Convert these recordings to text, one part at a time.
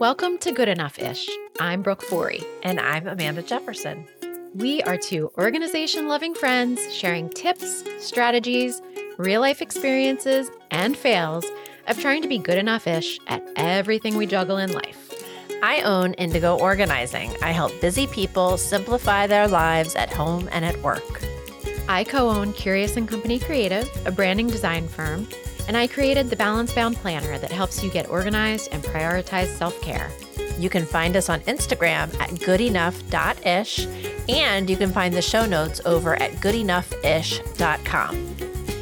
Welcome to Good Enough Ish. I'm Brooke Forey. And I'm Amanda Jefferson. We are two organization loving friends sharing tips, strategies, real life experiences, and fails of trying to be good enough ish at everything we juggle in life. I own Indigo Organizing. I help busy people simplify their lives at home and at work. I co own Curious and Company Creative, a branding design firm, and I created the Balance Bound Planner that helps you get organized and prioritize self care. You can find us on Instagram at goodenough.ish, and you can find the show notes over at goodenoughish.com.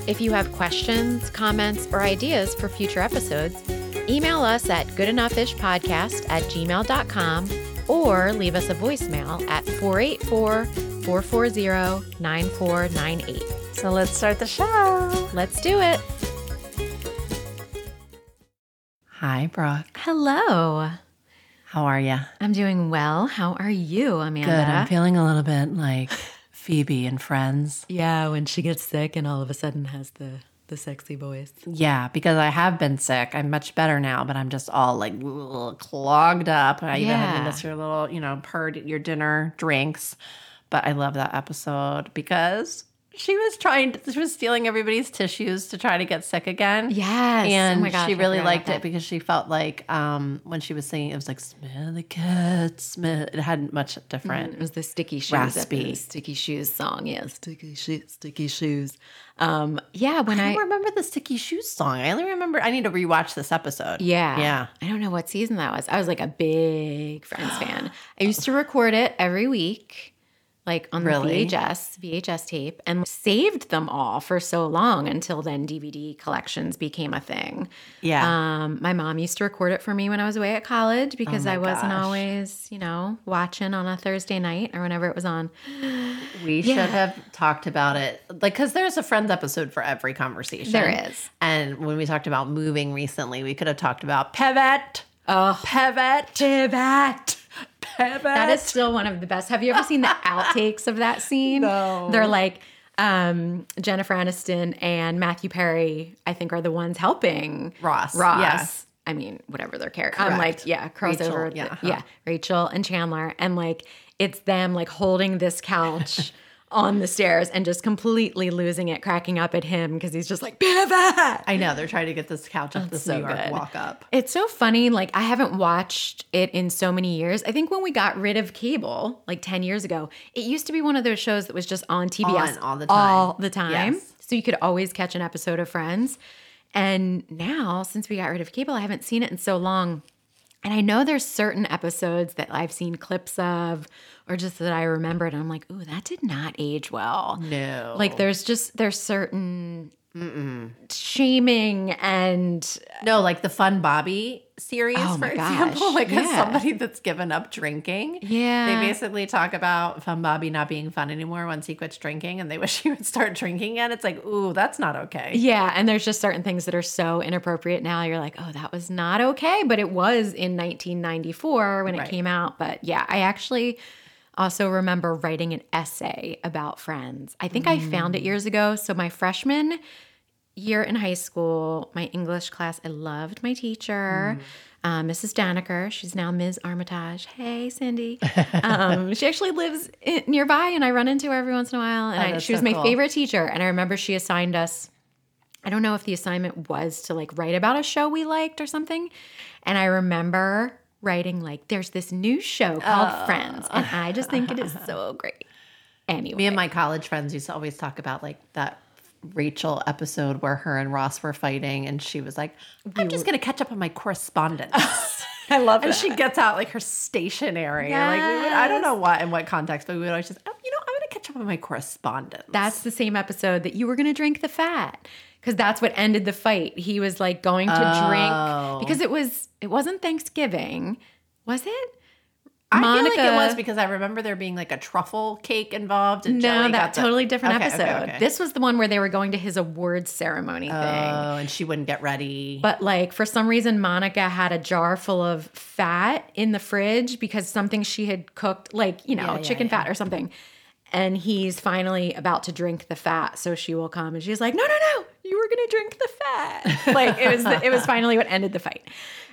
If you have questions, comments, or ideas for future episodes, email us at goodenoughishpodcast at gmail.com or leave us a voicemail at 484 440 9498. So let's start the show. Let's do it. Hi, Brooke. Hello. How are you? I'm doing well. How are you, Amanda? Good. I'm feeling a little bit like Phoebe and Friends. Yeah, when she gets sick and all of a sudden has the the sexy voice. Yeah, because I have been sick. I'm much better now, but I'm just all like ugh, clogged up. I even had Yeah. to miss your little, you know, purred your dinner drinks. But I love that episode because she was trying to, she was stealing everybody's tissues to try to get sick again. Yes. And oh my gosh, she really liked it because she felt like um, when she was singing, it was like "Smelly cat, smell." It hadn't much different. It was the sticky shoes, Raspy. the sticky shoes song. Yeah, sticky shoes, sticky shoes. Um, yeah, when I I, remember the Sticky Shoes song. I only remember. I need to rewatch this episode. yeah, yeah. I don't know what season that was. I was like a big Friends fan. I used to record it every week, like on the VHS VHS tape, and saved them all for so long until then DVD collections became a thing. Yeah. Um, my mom used to record it for me when I was away at college because Oh I wasn't gosh. always, you know, watching on a Thursday night or whenever it was on. We Yeah. should have talked about it, like, because there's a friends episode for every conversation. There is. And when we talked about moving recently, we could have talked about pivot, Oh, pivot, pivot, pivot. That is still one of the best. Have you ever seen the outtakes of that scene? No. They're like um, Jennifer Aniston and Matthew Perry, I think, are the ones helping Ross, Ross. yeah. I mean, whatever their character. I'm like, yeah, crossover. Rachel, yeah, the- yeah, Rachel and Chandler. And like, it's them like holding this couch on the stairs and just completely losing it, cracking up at him because he's just like, pivot. I know they're trying to get this couch up the so good. walk up. It's so funny. Like, I haven't watched it in so many years. I think when we got rid of cable, like 10 years ago, it used to be one of those shows that was just on TBS On all the time. All the time. Yes. So you could always catch an episode of Friends. And now, since we got rid of cable, I haven't seen it in so long. And I know there's certain episodes that I've seen clips of or just that I remembered. And I'm like, ooh, that did not age well. No, Like, there's just, there's certain shaming and no, like the Fun Bobby series, Oh for example. gosh, Like yeah. somebody that's given up drinking. Yeah. They basically talk about Fun Bobby not being fun anymore once he quits drinking, and they wish he would start drinking again. It's like, ooh, that's not okay. Yeah, and there's just certain things that are so inappropriate now. You're like, oh, that was not okay, but it was in 1994 when it came out. But yeah, I actually also remember writing an essay about Friends. I think I found Mm. it years ago. So my freshman year in high school, my English class, I loved my teacher. Mm. Uh, Mrs. Daniker, she's now Ms. Armitage. Hey, Cindy. Um, she actually lives in, nearby, and I run into her every once in a while. And Oh, I, she was so my cool. favorite teacher. And I remember she assigned us I don't know if the assignment was to like write about a show we liked or something. And I remember writing like, "There's this new show called Friends," and I just think it is so great. Anyway, Me and my college friends used to always talk about like that Rachel episode where her and Ross were fighting, and she was like, "I'm just gonna catch up on my correspondence." I love it. and she gets out like her stationery. Like we would, I don't know what in what context, but we would always just, oh, you know, I'm gonna catch up on my correspondence. That's the same episode that you were going to drink the fat because that's what ended the fight. He was like going to Oh. drink because it was it wasn't Thanksgiving, was it? I feel like it Monica- was because I remember there being like a truffle cake involved. And No, that got the- totally different Okay, okay, episode. okay. This was the one where they were going to his awards ceremony oh, thing. Oh, and she wouldn't get ready. But like for some reason, Monica had a jar full of fat in the fridge because something she had cooked, like, you know, Yeah, yeah, chicken yeah. fat or something. And he's finally about to drink the fat. So she will come and she's like, no, no, no, you were gonna drink the fat. Like it was, it was finally what ended the fight.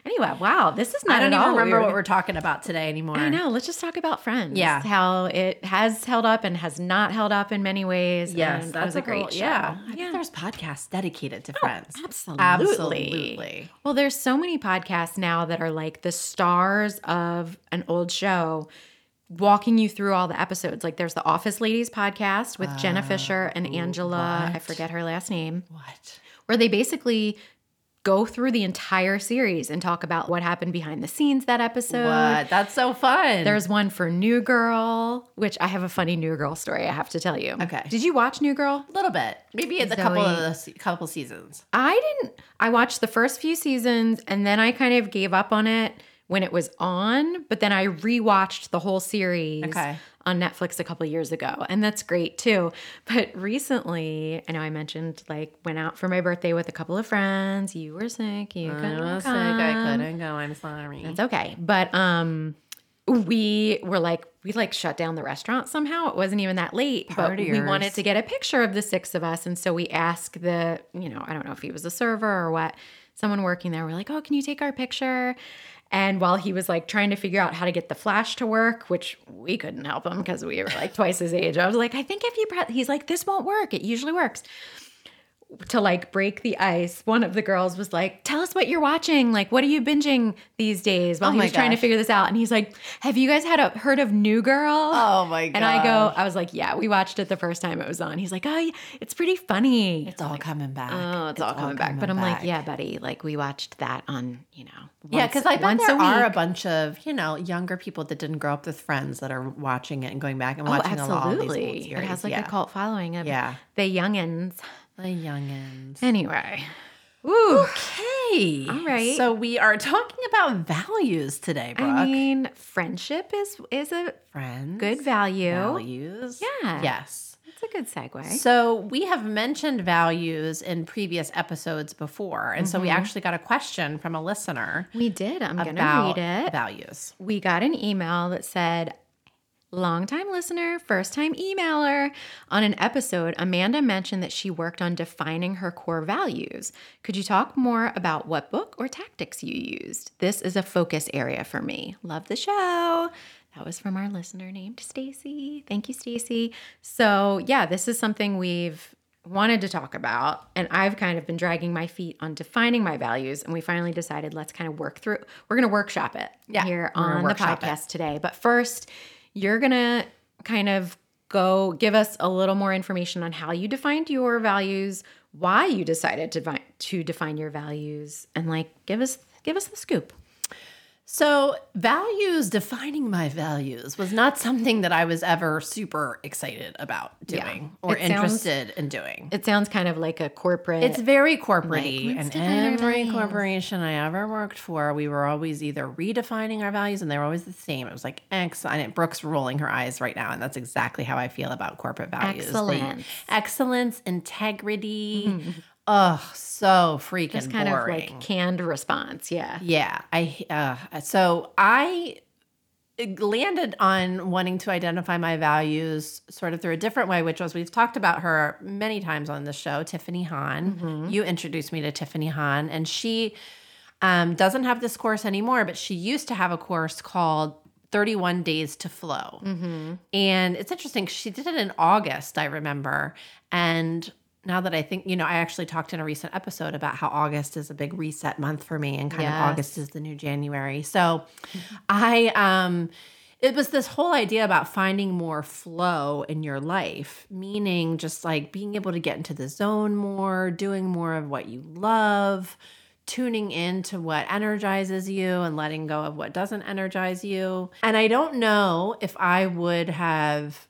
Anyway, wow, this is not. I don't even remember we what were- we're talking about today anymore. I know. Let's just talk about Friends. Yeah. how it has held up and has not held up in many ways. Yes, and that's was a great whole- show. Yeah, I yeah. think there's podcasts dedicated to oh, Friends. Absolutely. Absolutely. Well, there's so many podcasts now that are like the stars of an old show walking you through all the episodes. Like there's the Office Ladies podcast with Jenna oh, Fischer and Angela, I forget her last name, What? where they basically go through the entire series and talk about what happened behind the scenes that episode. What? That's so fun. There's one for New Girl, which I have a funny New Girl story I have to tell you. Okay. Did you watch New Girl? a little bit, maybe in the couple of the couple seasons. I didn't. I watched the first few seasons and then I kind of gave up on it when it was on. But then I rewatched the whole series Okay. on Netflix a couple years ago, and that's great too. But recently, I know I mentioned like went out for my birthday with a couple of friends. You were sick. You I couldn't was sick. I couldn't go. I'm sorry. It's okay. But um we were like we like shut down the restaurant somehow. It wasn't even that late, but we wanted to get a picture of the six of us and so we asked the, you know, I don't know if he was a server or what, someone working there. We're like, "Oh, can you take our picture?" And while he was like trying to figure out how to get the flash to work, which we couldn't help him because we were like twice his age. I was like, I think if you press, he's like, this won't work. It usually works to like break the ice, one of the girls was like, "Tell us what you're watching. Like, what are you binging these days?" While Oh he was trying to figure this out, and he's like, "Have you guys had a heard of New Girl?" Oh my god. And I go, I was like, "Yeah, we watched it the first time it was on." He's like, "Oh, yeah, it's pretty funny." it's all coming back. Oh, it's, all coming back. But I'm like, yeah, buddy, like we watched that on, you know, Yeah, because I bet once there a are a bunch of you know younger people that didn't grow up with friends that are watching it and going back and Oh, watching all, all these old absolutely. series. It has like yeah. a cult following of Yeah. the youngins. The youngins. Anyway, Ooh. Okay. All right. So we are talking about values today, Brooke. I mean, friendship is is a Friends. good value. values. Yeah. Yes. It's a good segue. So we have mentioned values in previous episodes before, and so we Mm-hmm. actually got a question from a listener We did. I'm going to read it. values. we got an email that said, Longtime listener, first time emailer. On an episode, Amanda mentioned that she worked on defining her core values. Could you talk more about what book or tactics you used? This is a focus area for me. Love the show. That was from our listener named Stacy. Thank you, Stacy. So, yeah, this is something we've wanted to talk about and I've kind of been dragging my feet on defining my values and we finally decided let's kind of work through we're going to workshop it Yeah, here on the workshop it. podcast today. But first, you're going to kind of go give us a little more information on how you defined your values, why you decided to to define your values and like give us give us the scoop. So, values, defining my values was not something that I was ever super excited about Yeah. doing or It sounds- interested in doing. It sounds kind of like a corporate It's very corporate Like, and every corporation I ever worked for, we were always either redefining our values and they were always the same. It was like excellent. Brooke's rolling her eyes right now, and that's exactly how I feel about corporate values. Excellence. excellence, integrity. Mm-hmm. Oh, so freaking just kind boring. of like canned response. Yeah. Yeah, I uh, so I landed on wanting to identify my values sort of through a different way, which was we've talked about her many times on the show, Tiffany Han. You introduced me to Tiffany Han, and she um, doesn't have this course anymore, but she used to have a course called 31 Days to Flow. And it's interesting, she did it in August, I remember. And now that I think, you know, I actually talked in a recent episode about how August is a big reset month for me and kind Yes. of August is the new January. So I, um, it was this whole idea about finding more flow in your life, meaning just like being able to get into the zone more, doing more of what you love, tuning into what energizes you and letting go of what doesn't energize you. And I don't know if I would have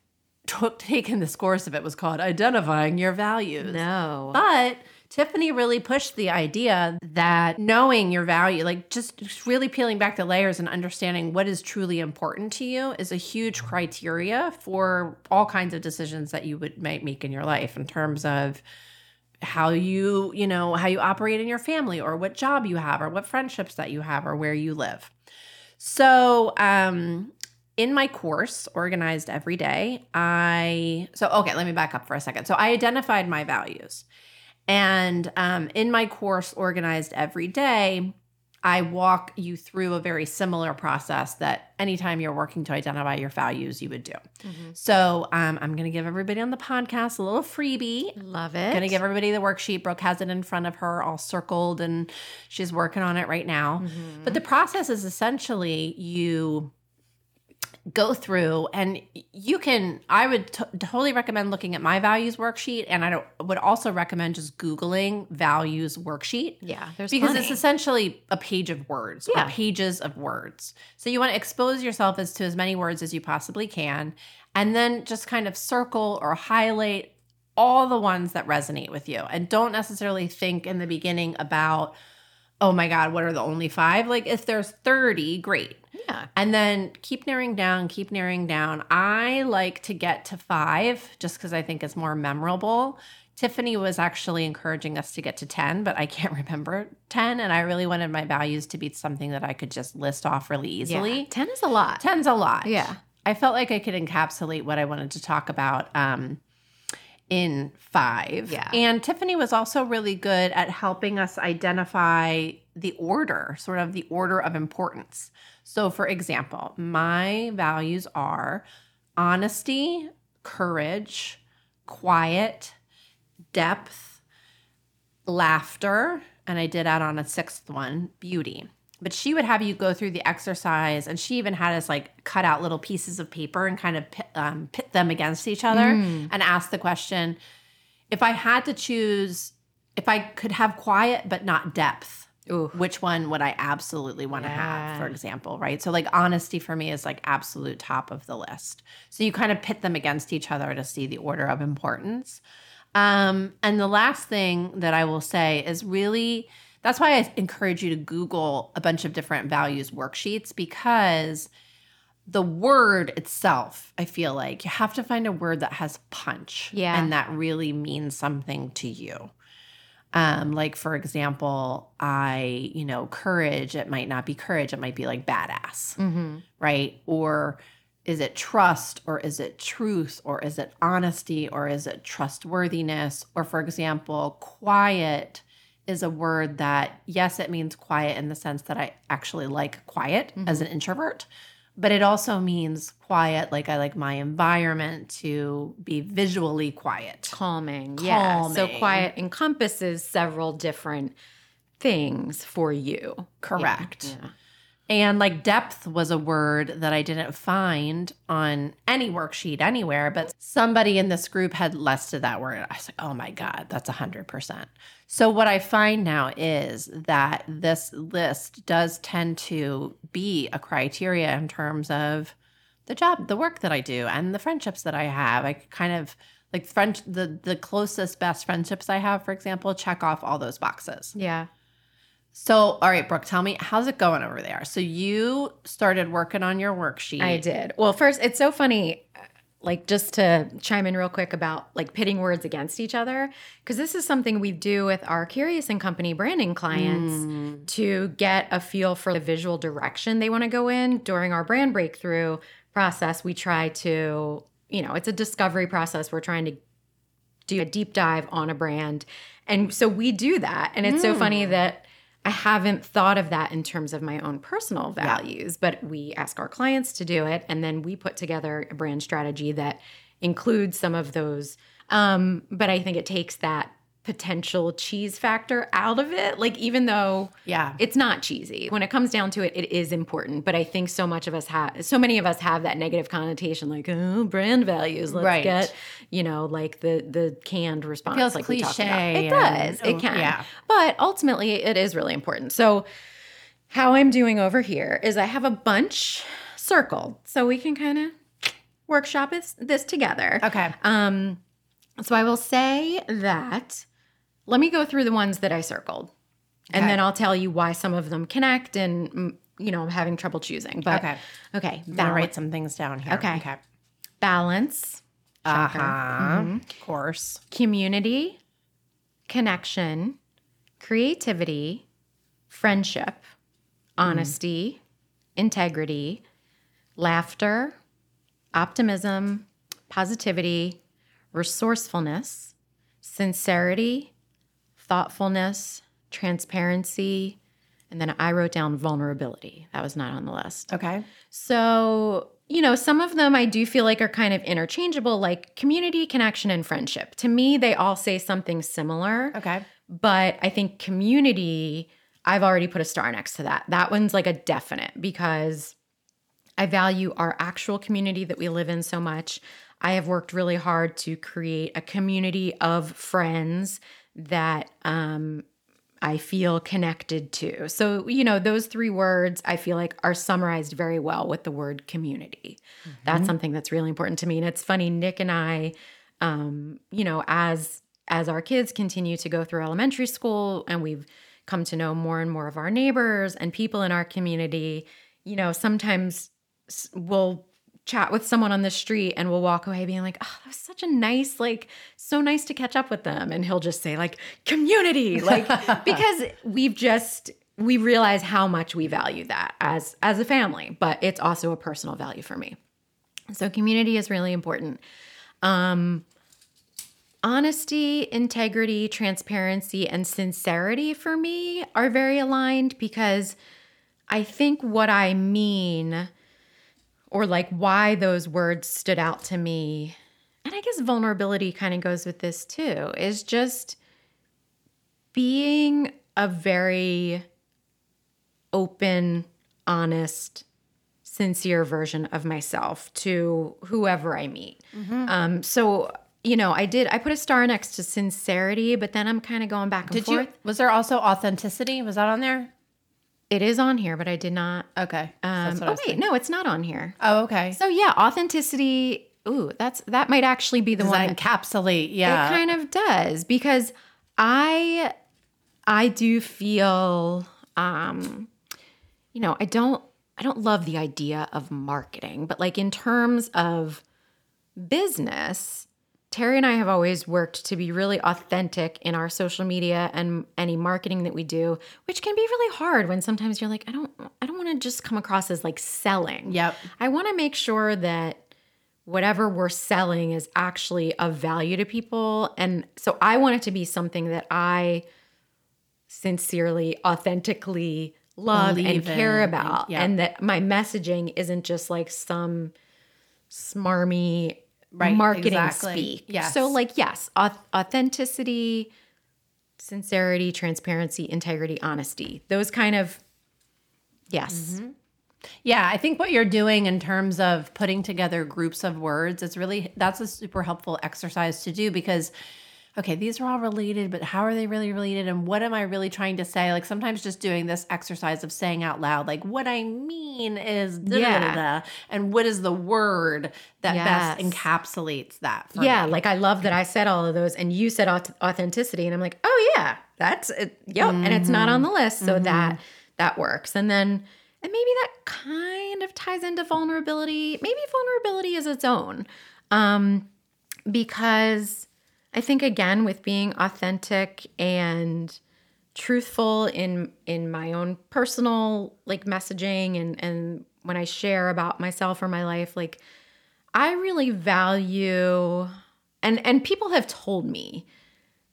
took taken this course if it was called identifying your values. No. But Tiffany really pushed the idea that knowing your value, like just just really peeling back the layers and understanding what is truly important to you, is a huge criteria for all kinds of decisions that you would might make in your life in terms of how you, you know, how you operate in your family or what job you have or what friendships that you have or where you live. So, um, in my course, organized every day, I so okay, let me back up for a second. So I identified my values. And um, in my course, Organized Every Day, I walk you through a very similar process that anytime you're working to identify your values, you would do. So um, I'm going to give everybody on the podcast a little freebie. Love it. Going to give everybody the worksheet. Brooke has it in front of her, all circled, and she's working on it right now. Mm-hmm. But the process is essentially you go through and you can i would t- totally recommend looking at my values worksheet and i don't, would also recommend just googling values worksheet yeah, there's because plenty. it's essentially a page of words Yeah. or pages of words. So you want to expose yourself as to as many words as you possibly can and then just kind of circle or highlight all the ones that resonate with you and don't necessarily think in the beginning about oh my god, what are the only 5? Like if there's 30, great. Yeah. And then keep narrowing down, keep narrowing down. I like to get to five just because I think it's more memorable. Tiffany was actually encouraging us to get to 10, but I can't remember 10. And I really wanted my values to be something that I could just list off really easily. Yeah. 10 is a lot. 10's a lot. Yeah. I felt like I could encapsulate what I wanted to talk about um, in five. Yeah. And Tiffany was also really good at helping us identify the order, sort of the order of importance. So, for example, my values are honesty, courage, quiet, depth, laughter, and I did add on a sixth one, beauty. But she would have you go through the exercise, and she even had us like cut out little pieces of paper and kind of pit, um, pit them against each other and ask the question if I had to choose, if I could have quiet but not depth, Ooh. which one would I absolutely want to have, for example, right? So, like, honesty for me is like absolute top of the list. So, you kind of pit them against each other to see the order of importance. Um, and the last thing that I will say is really that's why I encourage you to Google a bunch of different values worksheets because the word itself, I feel like you have to find a word that has punch. Yeah. And that really means something to you. Um, like for example, I, you know, courage, it might not be courage, it might be like badass, Mm-hmm. right? Or is it trust or is it truth or is it honesty or is it trustworthiness? Or for example, quiet is a word that, yes, it means quiet in the sense that I actually like quiet as an introvert, but it also means quiet, like I like my environment to be visually quiet. Calming. Yeah. So quiet encompasses several different things for you. Correct. Yeah. And like depth was a word that I didn't find on any worksheet anywhere, but somebody in this group had listed that word. I was like, oh my God, that's 100%. So, what I find now is that this list does tend to be a criteria in terms of the job, the work that I do, and the friendships that I have. I kind of like friend the the closest best friendships I have, for example, check off all those boxes. Yeah. So, all right, Brooke, tell me, how's it going over there? So, you started working on your worksheet. I did. Well, first, it's so funny, like just to chime in real quick about like pitting words against each other, because this is something we do with our Curious and Company branding clients Mm. to get a feel for the visual direction they want to go in during our brand breakthrough process. We try to, you know, it's a discovery process. We're trying to do a deep dive on a brand. And so we do that. And it's so funny that I haven't thought of that in terms of my own personal values, but we ask our clients to do it. And then we put together a brand strategy that includes some of those. Um, but I think it takes that potential cheese factor out of it. Like, even though Yeah. it's not cheesy. When it comes down to it, it is important. But I think so much of us have, so many of us have that negative connotation, like oh, brand values. Let's Right. get, you know, like the the canned response. Feels like cliche It does. and- it can. yeah. But ultimately, it is really important. So, how I'm doing over here is I have a bunch circled, so we can kind of workshop this, this together. Okay. Um, so I will say that. Let me go through the ones that I circled, and then I'll tell you why some of them connect, and mm, you know I'm having trouble choosing. But Okay. okay, I'm going to balance, write some things down here. Okay. Okay. balance, Uh huh. Mm-hmm. Of course. community, connection, creativity, friendship, honesty, integrity, laughter, optimism, positivity, resourcefulness, sincerity, thoughtfulness, transparency, and then I wrote down vulnerability. That was not on the list. Okay. So, you know, some of them I do feel like are kind of interchangeable, like community, connection, and friendship. To me, they all say something similar. Okay. But I think community, I've already put a star next to that. That one's like a definite because I value our actual community that we live in so much. I have worked really hard to create a community of friends that um, I feel connected to. So, you know, those three words I feel like are summarized very well with the word community. Mm-hmm. That's something that's really important to me. And it's funny, Nick and I, um, you know, as as our kids continue to go through elementary school and we've come to know more and more of our neighbors and people in our community, you know, sometimes we'll chat with someone on the street and we'll walk away being like, oh, that was such a nice, like, so nice to catch up with them. And he'll just say, like, community, like, because we've just, we realize how much we value that as as a family, but it's also a personal value for me. So community is really important. Um, honesty, integrity, transparency, and sincerity for me are very aligned because I think what I mean or like why those words stood out to me. And I guess vulnerability kind of goes with this too, is just being a very open, honest, sincere version of myself to whoever I meet. Mm-hmm. Um, so, you know, I did, I put a star next to sincerity, but then I'm kind of going back and did forth. You, was there also authenticity? Was that on there? It is on here, but I did not. Okay. Um, oh wait, no, it's not on here. Oh, okay. So yeah, authenticity. Ooh, that's that might actually be the does one that encapsulate. Yeah, it kind of does because I I do feel um, you know, I don't I don't love the idea of marketing, but like in terms of business, Terry and I have always worked to be really authentic in our social media and any marketing that we do, which can be really hard when sometimes you're like, I don't I don't want to just come across as like selling. Yep. I want to make sure that whatever we're selling is actually of value to people. And so I want it to be something that I sincerely, authentically love Believe and care about. And, and that my messaging isn't just like some smarmy right, marketing exactly. speak. Yes. So, like, yes, authenticity, sincerity, transparency, integrity, honesty. Those kind of, yes. Mm-hmm. Yeah, I think what you're doing in terms of putting together groups of words is really that's a super helpful exercise to do because okay, these are all related, but how are they really related? And what am I really trying to say? Like sometimes just doing this exercise of saying out loud, like what I mean is da da da, and what is the word that yes. best encapsulates that? yeah, me? like I love that I said all of those, and you said authenticity, and I'm like, oh yeah, that's it. Yep, mm-hmm. and it's not on the list, so mm-hmm. that that works. And then and maybe that kind of ties into vulnerability. Maybe vulnerability is its own, um, because I think again with being authentic and truthful in in my own personal like messaging and and when I share about myself or my life like I really value and and people have told me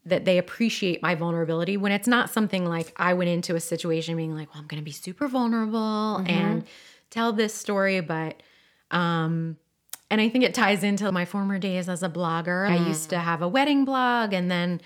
that they appreciate my vulnerability when it's not something like I went into a situation being like, well, I'm going to be super vulnerable mm-hmm. and tell this story, but um and I think it ties into my former days as a blogger. Mm. I used to have a wedding blog and then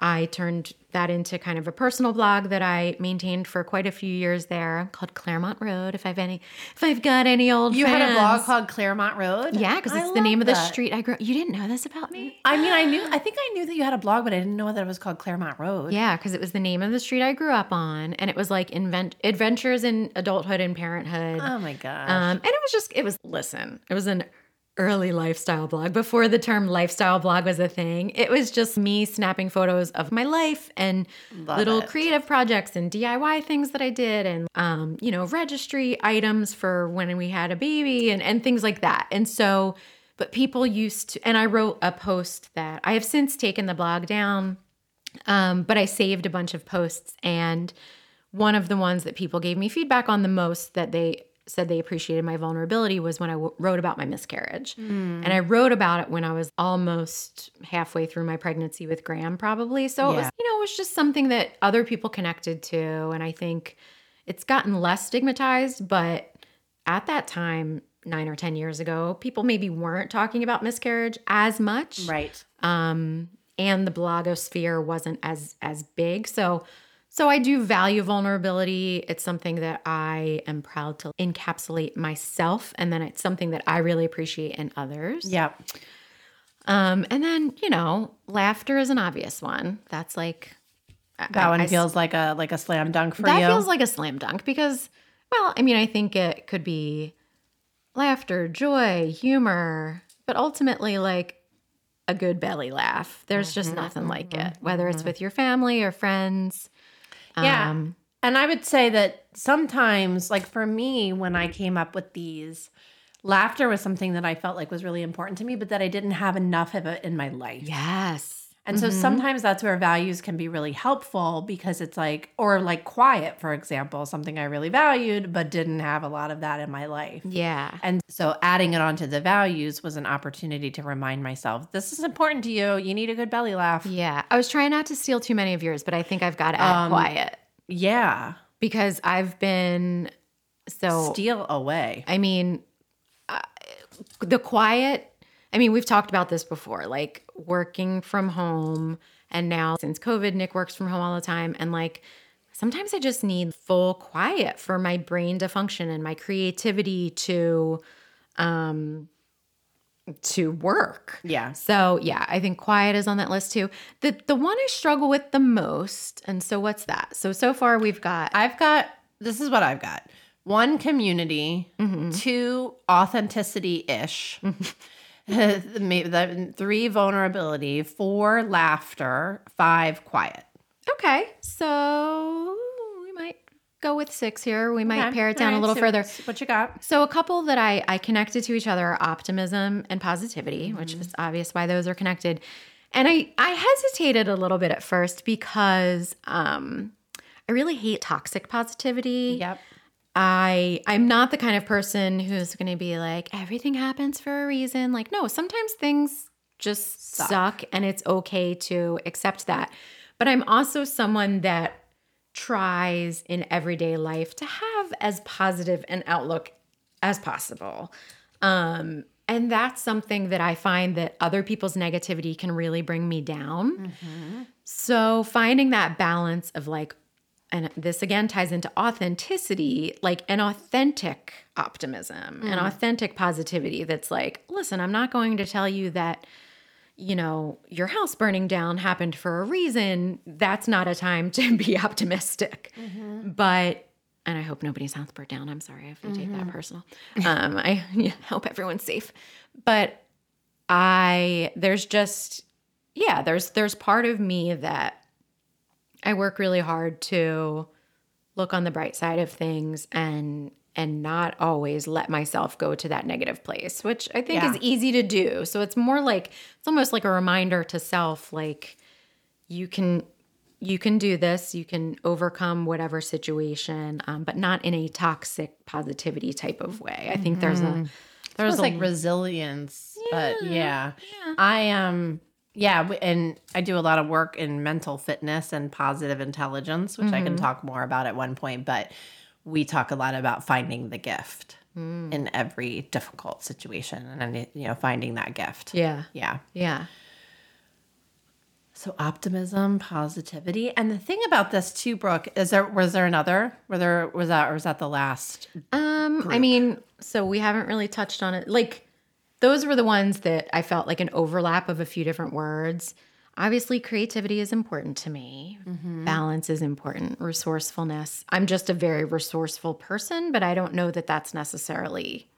I turned that into kind of a personal blog that I maintained for quite a few years there called Claremont Road. If I've any, if I've got any old, you fans. had a blog called Claremont Road. Yeah, because it's the name of the street I grew. You didn't know this about me? I mean, I knew. I think I knew that you had a blog, but I didn't know that it was called Claremont Road. Yeah, because it was the name of the street I grew up on, and it was like invent adventures in adulthood and parenthood. Oh my gosh! Um, and it was just, it was listen, it was an early lifestyle blog before the term lifestyle blog was a thing. It was just me snapping photos of my life and Love little it. creative projects and DIY things that I did and um, you know, registry items for when we had a baby and and things like that. And so but people used to and I wrote a post that I have since taken the blog down um, but I saved a bunch of posts and one of the ones that people gave me feedback on the most that they said they appreciated my vulnerability was when I w- wrote about my miscarriage. And I wrote about it when I was almost halfway through my pregnancy with Graham, probably. So it was, you know, it was just something that other people connected to. And I think it's gotten less stigmatized, but at that time, nine or 10 years ago, people maybe weren't talking about miscarriage as much Right. um, and the blogosphere wasn't as as big. So so I do value vulnerability. It's something that I am proud to encapsulate myself, and then it's something that I really appreciate in others. Yep. Um, and then you know, laughter is an obvious one. That's like That I- one I- feels like a like a slam dunk for that you. That feels like a slam dunk because, well, I mean, I think it could be laughter, joy, humor, but ultimately, like a good belly laugh. There's just mm-hmm. nothing like it, mm-hmm. whether it's mm-hmm. with your family or friends. Yeah. Um, And I would say that sometimes, like for me, when I came up with these, laughter was something that I felt like was really important to me, but that I didn't have enough of it in my life. yes. And so sometimes that's where values can be really helpful because it's like, or like quiet, for example, something I really valued, but didn't have a lot of that in my life. Yeah. And so adding it onto the values was an opportunity to remind myself, this is important to you. You need a good belly laugh. Yeah. I was trying not to steal too many of yours, but I think I've got to add Um, quiet Yeah. because I've been so Steal away. I mean, uh, the quiet. I mean, we've talked about this before, like working from home. And now, since COVID, Nick works from home all the time. And like, sometimes I just need full quiet for my brain to function and my creativity to, um, to work. Yeah. So yeah, I think quiet is on that list too. The the one I struggle with the most, and so what's that? So so far we've got I've got this is what I've got. One community, two authenticity ish, maybe the three vulnerability, four laughter, five quiet. Okay, so we might go with six here. We might Okay. pare it down All a little so further. What you got? So a couple that I I connected to each other are optimism and positivity, which Mm-hmm. is obvious why those are connected. And I I hesitated a little bit at first because um I really hate toxic positivity. Yep. I I'm not the kind of person who's going to be like everything happens for a reason. Like no, sometimes things just suck. and it's okay to accept that. But I'm also someone that tries in everyday life to have as positive an outlook as possible. Um and that's something that I find that other people's negativity can really bring me down. So finding that balance of like, and this again ties into authenticity, like an authentic optimism, an mm. authentic positivity that's like, listen, I'm not going to tell you that, you know, your house burning down happened for a reason. That's not a time to be optimistic. Mm-hmm. But and I hope nobody's house burnt down. I'm sorry if you take that mm-hmm. personal. Um, I yeah, hope everyone's safe. But I there's just yeah, there's there's part of me that I work really hard to look on the bright side of things and and not always let myself go to that negative place, which I think Yeah. is easy to do. So it's more like it's almost like a reminder to self like you can you can do this you can overcome whatever situation um, but not in a toxic positivity type of way i think there's a there's a like resilience, but yeah. I um yeah, and I do a lot of work in mental fitness and positive intelligence, which I can talk more about at one point, but we talk a lot about finding the gift in every difficult situation and you know finding that gift. yeah Yeah. yeah So optimism, positivity, and the thing about this too, Brooke, is there was there another? Were there was that or was that the last? um i mean so we haven't really touched on it like those were the ones that i felt like an overlap of a few different words. Obviously creativity is important to me. Mm-hmm. Balance is important. Resourcefulness. I'm just a very resourceful person but i don't know that that's necessarily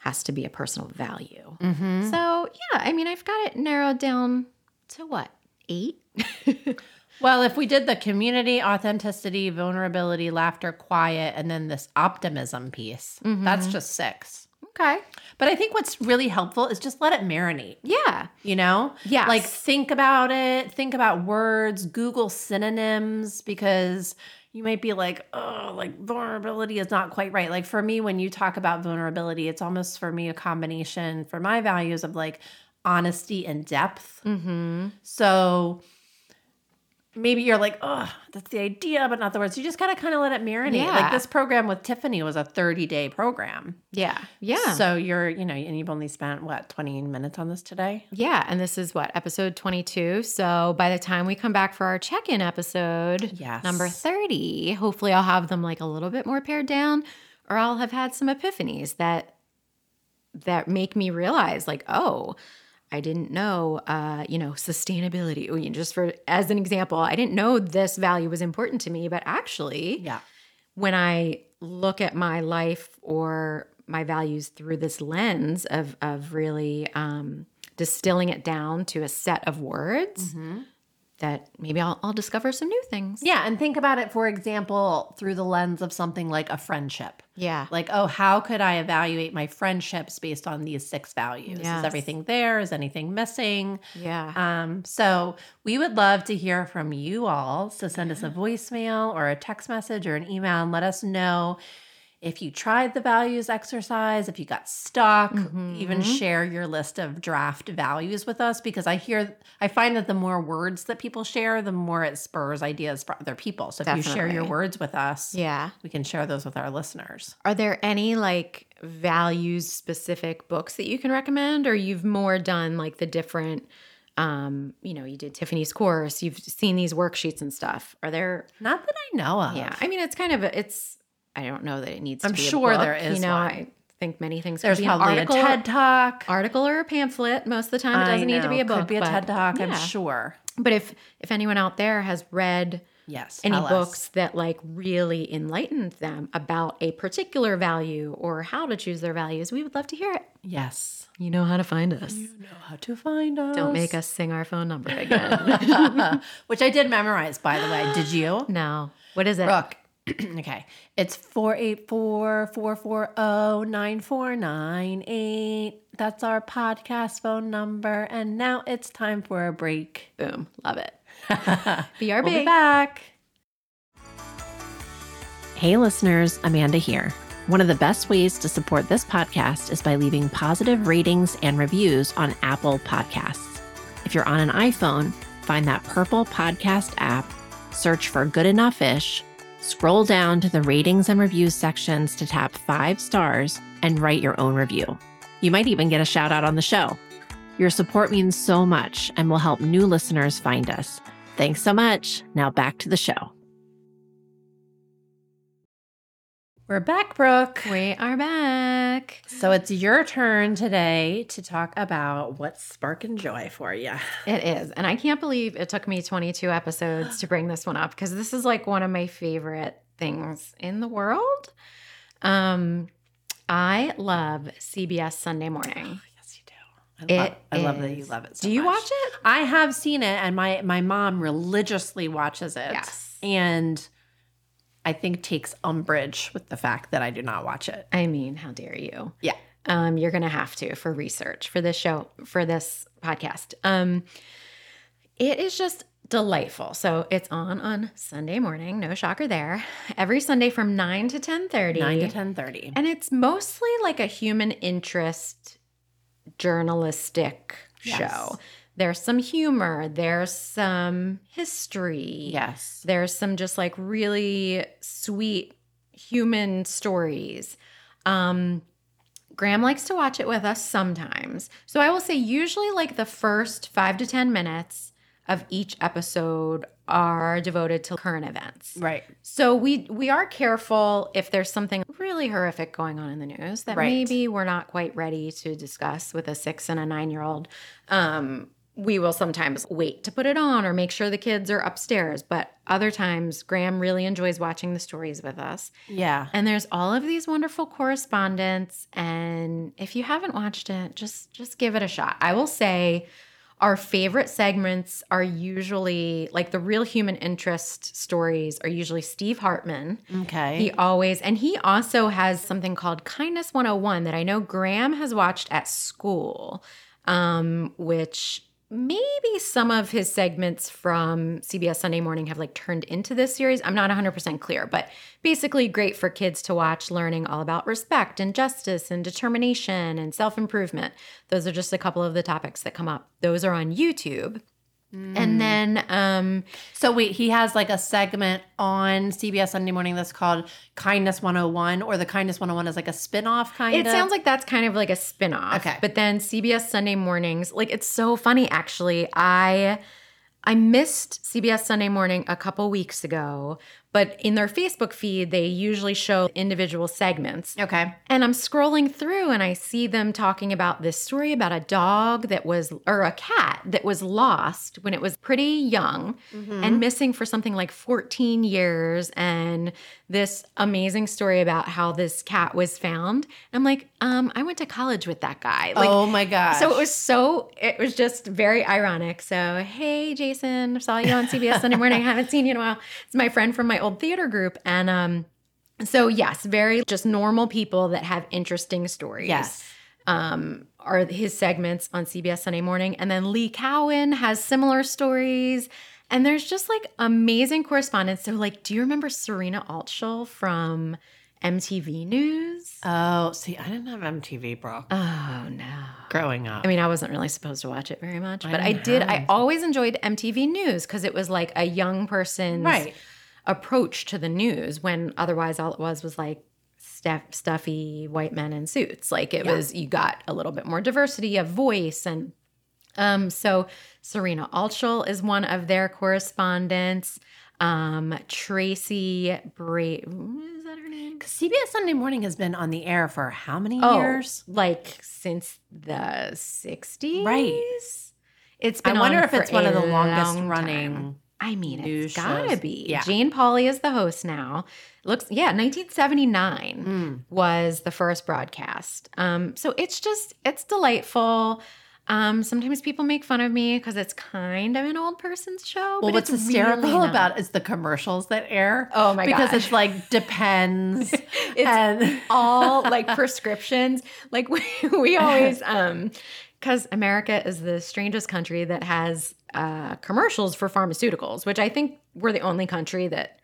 has to be a personal value. Mm-hmm. So yeah i mean i've got it narrowed down to what eight? Well, if we did the community, authenticity, vulnerability, laughter, quiet, and then this optimism piece, mm-hmm. that's just six. Okay But I think what's really helpful is just let it marinate. yeah You know? Yeah. Like think about it, think about words, Google synonyms because you might be like, oh, like vulnerability is not quite right. Like for me, when you talk about vulnerability, it's almost for me a combination for my values of like honesty and depth. Mm-hmm. So maybe you're like, oh, that's the idea, but not the words. You just gotta kind of let it marinate. Yeah. Like this program with Tiffany was a 30 day program. Yeah. Yeah. So you're, you know, and you've only spent what, 20 minutes on this today? yeah. And this is what, episode 22. So by the time we come back for our check in episode, Yes. number 30, hopefully I'll have them like a little bit more pared down or I'll have had some epiphanies that that make me realize like, oh, I didn't know, uh, you know, sustainability. Just for as an example, I didn't know this value was important to me, but actually, Yeah. when I look at my life or my values through this lens of of really um, distilling it down to a set of words, that maybe I'll, I'll discover some new things. Yeah. And think about it, for example, through the lens of something like a friendship. Yeah. Like, oh, how could I evaluate my friendships based on these six values? Yes. Is everything there? Is anything missing? Yeah. Um, so we would love to hear from you all. So send us a voicemail or a text message or an email and let us know if you tried the values exercise, if you got stuck, even share your list of draft values with us because I hear I find that the more words that people share, the more it spurs ideas for other people. So if you share your words with us, yeah. we can share those with our listeners. Are there any like values specific books that you can recommend or you've more done like the different um you know you did Tiffany's course you've seen these worksheets and stuff are there Not that I know of. yeah I mean it's kind of a, it's I don't know that it needs to I'm be a sure book, there is you know one. I think many things There's could be an probably a article TED Talk. article or a pamphlet most of the time it doesn't need to be a book Could be a but- TED Talk, I'm sure. but if if anyone out there has read Yes. any tell books that like really enlightened them about a particular value or how to choose their values we would love to hear it Yes. you know how to find us You know how to find us. don't make us sing our phone number again Which I did memorize, by the way. Did you? no what is it Brooke. okay. It's 484 440 9498. That's our podcast phone number. And now it's time for a break. boom love it we'll BRB. be back. Hey, listeners, Amanda here. One of the best ways to support this podcast is by leaving positive ratings and reviews on Apple Podcasts. If you're on an iPhone, find that purple podcast app, search for Good Enough Ish, scroll down to the ratings and reviews sections to tap five stars and write your own review. You might even get a shout out on the show. Your support means so much and will help new listeners find us. Thanks so much. Now back to the show. We're back, Brooke. we are back So it's your turn today to talk about what's sparking joy for you. it is and i can't believe it took me 22 episodes to bring this one up because this is like one of my favorite things in the world um i love cbs sunday morning Yes, you do. I, love, I love that you love it. So do you much. watch it I have seen it, and my my mom religiously watches it. Yes. and I think takes umbrage with the fact that I do not watch it. I mean, how dare you? Yeah. Um, you're gonna have to for research for this show, for this podcast. Um, it is just delightful. So it's on on Sunday morning, no shocker there. Every Sunday from nine to ten thirty. Nine to ten thirty. And it's mostly like a human interest journalistic Yes. show. There's some humor, there's some history. Yes. There's some just like really sweet human stories. Um, Graham likes to watch it with us sometimes. So I will say, usually, like the first five to 10 minutes of each episode are devoted to current events. Right. So we we are careful if there's something really horrific going on in the news that Right. maybe we're not quite ready to discuss with a six and a nine year old. Um, we will sometimes wait to put it on or make sure the kids are upstairs. But other times, Graham really enjoys watching the stories with us. Yeah. And there's all of these wonderful correspondence. And if you haven't watched it, just just give it a shot. I will say our favorite segments are usually like the real human interest stories are usually Steve Hartman. Okay. He always, and he also has something called Kindness 101 that I know Graham has watched at school, um, which maybe some of his segments from CBS Sunday Morning have like turned into this series. I'm not 100% clear, but basically great for kids to watch, learning all about respect and justice and determination and self improvement. Those are just a couple of the topics that come up. Those are on YouTube. And then, um, So wait, he has like a segment on CBS Sunday Morning that's called Kindness 101, or the Kindness 101 is like a spin-off kind of. It of. sounds like that's kind of like a spin-off. Okay. But then CBS Sunday mornings, like it's so funny actually. I I missed CBS Sunday morning a couple weeks ago, but in their Facebook feed, they usually show individual segments. Okay. And I'm scrolling through and I see them talking about this story about a dog that was, or a cat that was lost when it was pretty young and missing for something like 14 years. And this amazing story about how this cat was found. I'm like, um, I went to college with that guy. Like, oh my gosh. so it was so, it was just very ironic. So, hey, Jason, saw you on CBS Sunday morning. I haven't seen you in a while. It's my friend from my old theater group. And um, so, yes, very just normal people that have interesting stories. Yes. Um, are his segments on CBS Sunday morning. And then Lee Cowan has similar stories. And there's just like amazing correspondence. So, like, do you remember Serena Altschul from MTV News? Oh, see, I didn't have MTV, bro. Oh, no. growing up. I mean, I wasn't really supposed to watch it very much, but I I, didn't have I always enjoyed MTV News because it was like a young person's Right. Approach to the news when otherwise all it was was like stuff, stuffy white men in suits. Like it Yeah. was, you got a little bit more diversity of voice. And um, so Serena Altschul is one of their correspondents. Um, Tracy Bra- is that her name? Because CBS Sunday Morning has been on the air for how many Oh, years? like since the 60s. Right. It's I been wonder on if it's one of the longest long running. I mean, news it's gotta be. Yeah. Jane Pauley is the host now. Looks, yeah, 1979 Mm. was the first broadcast. Um, so it's just, it's delightful. Um, sometimes people make fun of me because it's kind of an old person's show. Well, but what's it's hysterical really about is the commercials that air. Oh my god! because gosh. it's like depends. It's and all like prescriptions. Like we, we always, um, because America is the strangest country that has uh, commercials for pharmaceuticals, which I think we're the only country that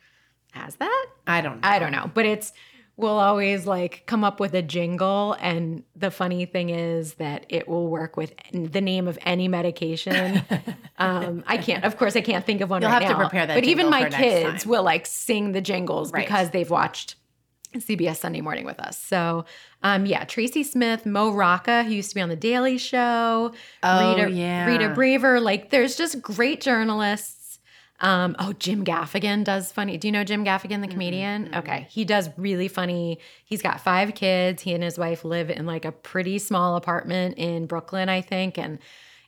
has that. I don't know. I don't know, but it's we'll always like come up with a jingle, and the funny thing is that it will work with the name of any medication. um, I can't, of course, I can't think of one You'll right have to prepare that But even my kids will like sing the jingles Right. because they've watched CBS Sunday Morning with us. So, um, yeah, Tracy Smith, Mo Rocca, who used to be on The Daily Show, Oh, Rita, yeah. Rita Braver. Like, there's just great journalists. Um, oh, Jim Gaffigan does funny. Do you know Jim Gaffigan, the comedian? Okay, he does really funny. He's got five kids. He and his wife live in like a pretty small apartment in Brooklyn, I think, and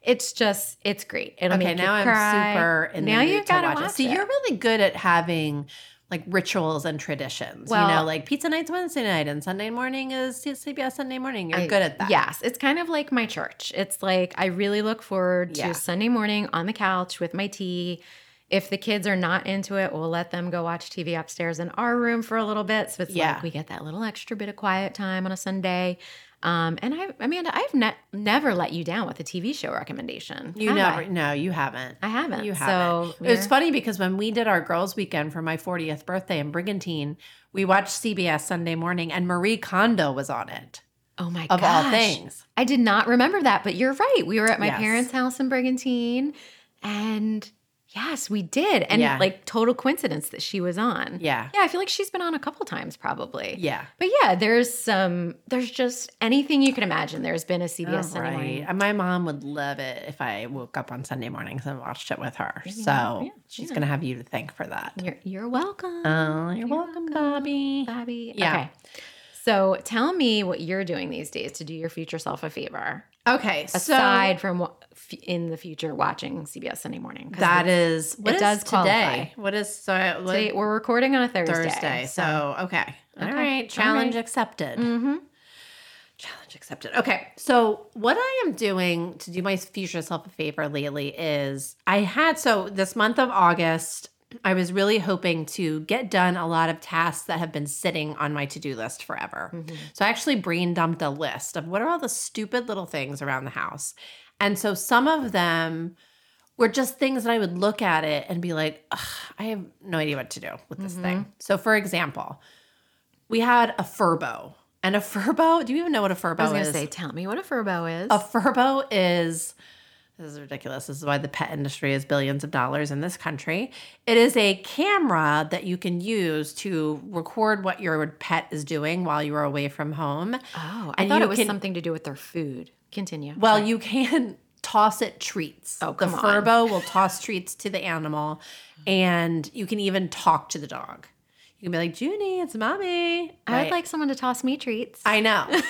it's just it's great. It'll Okay, make now you I'm cry. super in now the mood you've got to watch, watch it. See, you're really good at having like rituals and traditions. Well- you know, like pizza night's Wednesday night and Sunday morning is CBS Sunday morning. You're I- good at that. Yes, it's kind of like my church. It's like I really look forward to Yeah. Sunday morning on the couch with my tea. If the kids are not into it, we'll let them go watch TV upstairs in our room for a little bit. So it's Yeah. like we get that little extra bit of quiet time on a Sunday. Um, and I, Amanda, I've ne- never let you down with a TV show recommendation. You never, I? no, you haven't. I haven't. You haven't. it was funny because when we did our girls' weekend for my 40th birthday in Brigantine, we watched CBS Sunday morning and Marie Kondo was on it, Oh my god! of all things. I did not remember that, but you're right. We were at my Yes. parents' house in Brigantine, and yes, we did. And Yeah. like total coincidence that she was on. Yeah. Yeah, I feel like she's been on a couple times probably. Yeah. But yeah, there's some there's just anything you can imagine. There's been a CBS Sunday right. morning. And my mom would love it if I woke up on Sunday mornings and watched it with her. So yeah, she's yeah. going to have you to thank for that. You're you're welcome. Oh, you're welcome, Bobby. Bobby. Yeah. Okay. So tell me what you're doing these days to do your future self a favor. Okay, Aside from wa- f- in the future watching CBS Sunday morning. that is what it is does qualify. today. What is so what, Today, we're recording on a Thursday. Thursday? So okay, all Okay. right. Challenge right. accepted. hmm Challenge accepted. Okay. So, what I am doing to do my future self a favor lately is I had, so this month of August, I was really hoping to get done a lot of tasks that have been sitting on my to do list forever. So, I actually brain dumped a list of what are all the stupid little things around the house. And so some of them were just things that I would look at it and be like, I have no idea what to do with this mm-hmm. thing. So, for example, we had a furbo. And a furbo, do you even know what a furbo is? I was going to say, tell me what a furbo is. A furbo is this is ridiculous. This is why the pet industry is billions of dollars in this country. It is a camera that you can use to record what your pet is doing while you are away from home. oh, I and thought it was can- something to do with their food. Continue. Well, you can toss it treats. Oh, the come on. furbo will toss treats to the animal, and you can even talk to the dog. You can be like, Junie, it's mommy. I Right? would like someone to toss me treats. I know.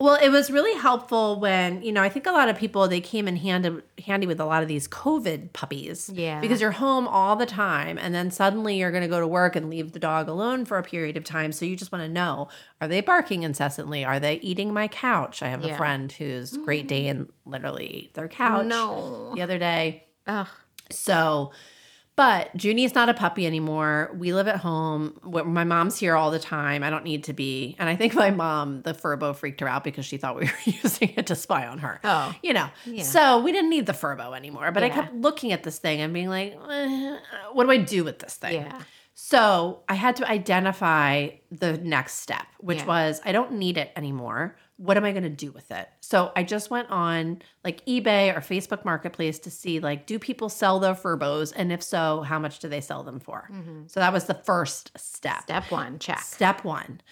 well, it was really helpful when, you know, I think a lot of people they came in handy handy with a lot of these COVID puppies. Yeah. Because you're home all the time and then suddenly you're gonna go to work and leave the dog alone for a period of time. So you just want to know, are they barking incessantly? Are they eating my couch? I have Yeah. a friend who's Great Dane literally ate their couch no. the other day. Ugh. So, but Junie's not a puppy anymore. We live at home. My mom's here all the time. I don't need to be. And I think my mom, the Furbo, freaked her out because she thought we were using it to spy on her. Oh. You know, Yeah. so we didn't need the Furbo anymore. But I kept looking at this thing and being like, eh, what do I do with this thing? Yeah. So I had to identify the next step, which Yeah. was I don't need it anymore. What am I going to do with it? So I just went on like eBay or Facebook Marketplace to see like, do people sell their Furbos? And if so, how much do they sell them for? Mm-hmm. So that was the first step. Step one, check. Step one.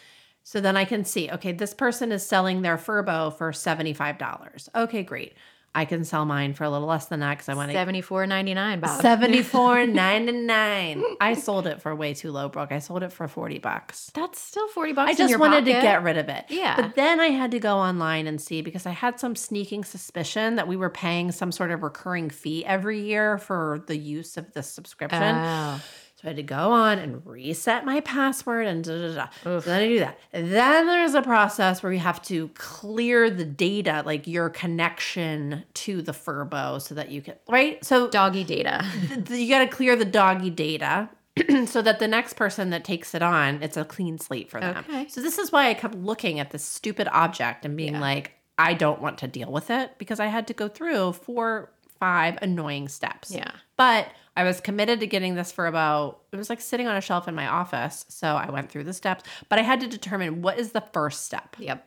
So then I can see, okay, this person is selling their Furbo for $75. Okay, great. I can sell mine for a little less than that because I want Seventy four ninety nine, Bob. Seventy four ninety nine. I sold it for way too low, Brooke. I sold it for forty bucks. That's still forty bucks. I just wanted to get rid of it. Yeah. But then I had to go online and see because I had some sneaking suspicion that we were paying some sort of recurring fee every year for the use of the subscription. Oh. So I had to go on and reset my password and da da da. So then I do that. Then there's a process where you have to clear the data, like your connection to the Furbo, so that you can right. So Doggy data. you got to clear the doggy data so that the next person that takes it on, it's a clean slate for them. Okay. So this is why I kept looking at this stupid object and being Yeah. like, I don't want to deal with it because I had to go through four, five annoying steps. Yeah. But I was committed to getting this for about, it was like sitting on a shelf in my office. So I went through the steps, but I had to determine what is the first step. Yep.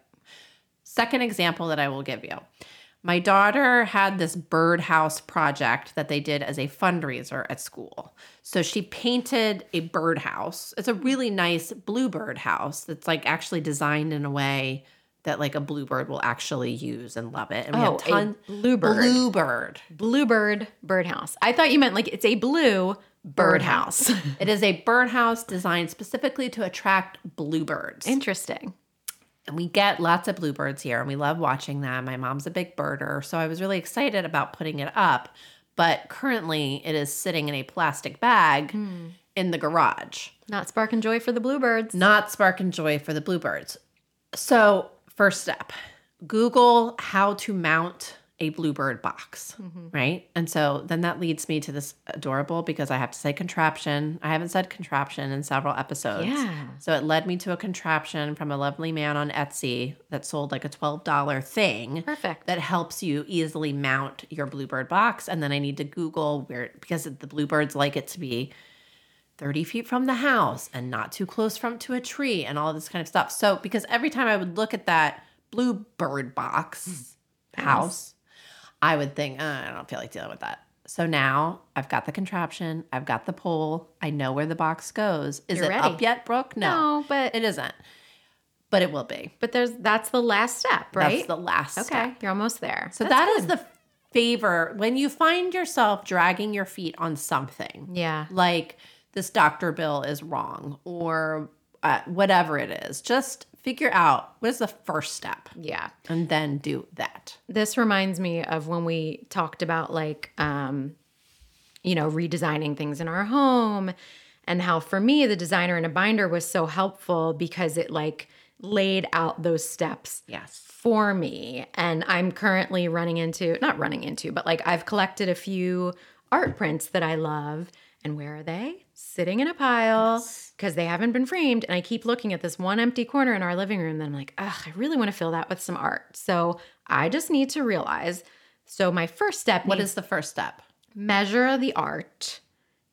Second example that I will give you. My daughter had this birdhouse project that they did as a fundraiser at school. So she painted a birdhouse. It's a really nice bluebird house that's like actually designed in a way that like a bluebird will actually use and love it. And we Oh, have ton a bluebird. bluebird. Bluebird birdhouse. I thought you meant like it's a blue birdhouse. it is a birdhouse designed specifically to attract bluebirds. Interesting. And we get lots of bluebirds here and we love watching them. My mom's a big birder, so I was really excited about putting it up. But currently, it is sitting in a plastic bag hmm. in the garage, Not spark and joy for the bluebirds. not spark and joy for the bluebirds. So, first step Google how to mount a bluebird box, mm-hmm. right? And so then that leads me to this adorable because I have to say contraption. I haven't said contraption in several episodes. Yeah. So it led me to a contraption from a lovely man on Etsy that sold like a $12 thing Perfect. that helps you easily mount your bluebird box. And then I need to Google where, because the bluebirds like it to be 30 feet from the house and not too close from to a tree and all this kind of stuff. So, because every time I would look at that blue bird box house, I would think, uh, I don't feel like dealing with that. So now I've got the contraption, I've got the pole, I know where the box goes. Is You're it ready. up yet, Brooke? No, but It isn't. But it will be. but there's that's the last step, right? That's the last okay, step. you're almost there. So That's that is good. the favor when you find yourself dragging your feet on something. yeah. Like this doctor bill is wrong or uh, whatever it is. Just figure out what is the first step Yeah. and then do that. This reminds me of when we talked about like um you know, redesigning things in our home and how for me the designer in a binder was so helpful because it like laid out those steps Yes. for me. And I'm currently running into, not running into, but like I've collected a few art prints that I love. And where are they? Sitting in a pile because they haven't been framed. And I keep looking at this one empty corner in our living room. Then I'm like, ugh, I really want to fill that with some art. So I just need to realize So my first step What is the first step? measure the art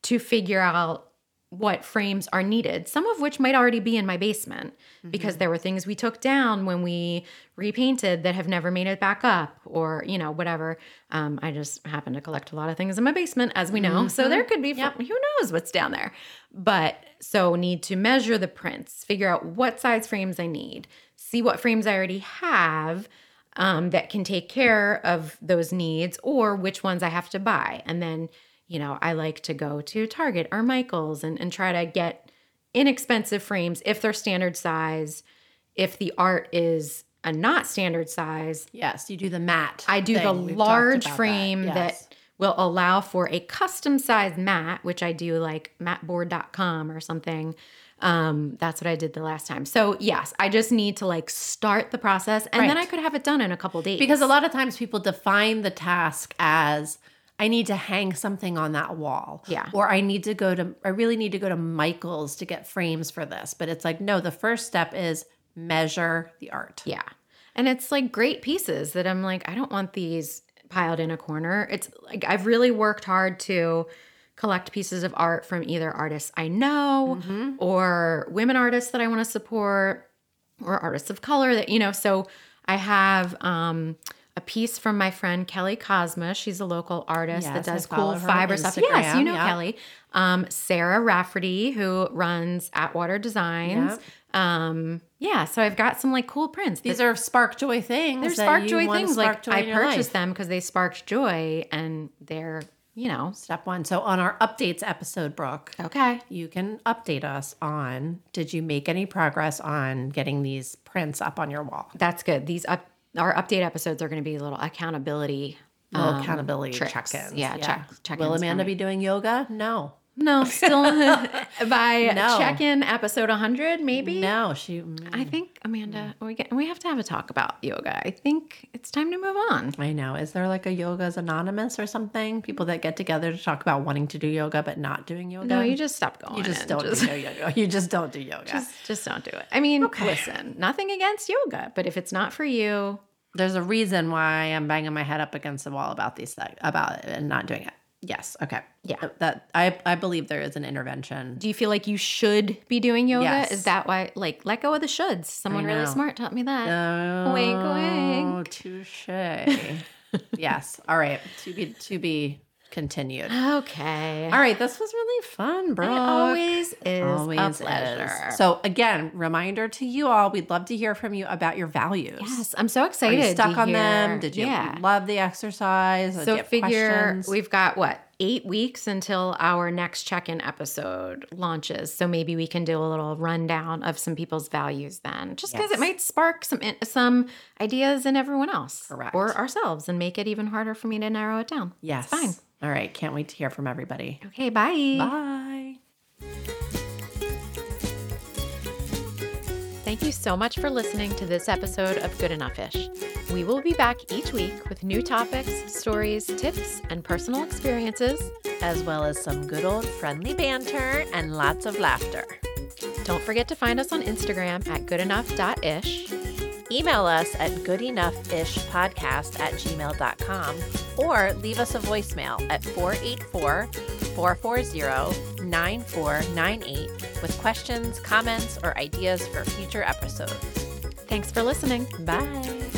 to figure out what frames are needed, some of which might already be in my basement because there were things we took down when we repainted that have never made it back up or, you know, whatever. Um, I just happen to collect a lot of things in my basement, as we know. So there could be, who knows what's down there. But so need to measure the prints, figure out what size frames I need, see what frames I already have um, that can take care of those needs or which ones I have to buy. And then, you know, I like to go to Target or Michael's and, and try to get inexpensive frames if they're standard size. If the art is a not standard size, Yes, you do the mat. I do the. We've large frame that, Yes. will allow for a custom size mat, which I do like matboard.com or something. Um, that's what I did the last time. So yes, I just need to like start the process and then I could have it done in a couple days. Because a lot of times people define the task as I need to hang something on that wall. Yeah. Or I need to go to, I really need to go to Michael's to get frames for this. But it's like, no, the first step is measure the art. Yeah. And it's like great pieces that I'm like, I don't want these piled in a corner. It's like I've really worked hard to collect pieces of art from either artists I know or women artists that I want to support or artists of color that, you know, so I have um a piece from my friend Kelly Cosma. She's a local artist Yes, that does cool fiber stuff. Yes, you know yeah. Kelly. Um, Sarah Rafferty, who runs Atwater Designs. Um, yeah, so I've got some like cool prints. These are spark joy things. They're spark joy things. spark Like joy I purchased life. them because they sparked joy, and they're you know Step one. So on our updates episode, Brooke, okay. you can update us on did you make any progress on getting these prints up on your wall? That's good. These up our update episodes are going to be little accountability. Little um, accountability tricks. check-ins. Yeah, check check. Will Amanda be doing yoga? No. No, still by No. check in episode 100, maybe. No, she. Mm. I think Amanda, mm. we get we have to have a talk about yoga. I think it's time to move on. I know. Is there like a Yoga's Anonymous or something? People that get together to talk about wanting to do yoga but not doing yoga? No, you just stop going. You just don't just- do yoga. You just don't do yoga. Just, just don't do it. I mean, okay. listen, nothing against yoga, but if it's not for you, There's a reason why I'm banging my head up against the wall about these things, about it and not doing it. Yes. Okay. Yeah. Uh, that I I believe there is an intervention. do you feel like you should be doing yoga? Yes. Is that why, like, let go of the shoulds? Someone really smart taught me that. Oh, Wink, wink. Touche. yes. All right. To be to be continued. Okay. All right. This was really fun, bro. It always is Always a is. pleasure. So again, reminder to you all: we'd love to hear from you about your values. yes, I'm so Are excited. you stuck on them? Did you Yeah. love the exercise? So figure questions? we've got what eight weeks until our next check-in episode launches. So maybe we can do a little rundown of some people's values then, just because Yes. it might spark some eh, some ideas in everyone else, Correct. or ourselves, and make it even harder for me to narrow it down. Yes. fine. All right. Can't wait to hear from everybody. Okay, bye. Bye. Thank you so much for listening to this episode of Good Enough Ish. We will be back each week with new topics, stories, tips, and personal experiences. as well as some good old friendly banter and lots of laughter. Don't forget to find us on Instagram at goodenough.ish. Email us at goodenoughishpodcast at gmail.com or leave us a voicemail at 484 440 9498 with questions, comments, or ideas for future episodes. Thanks for listening. Bye.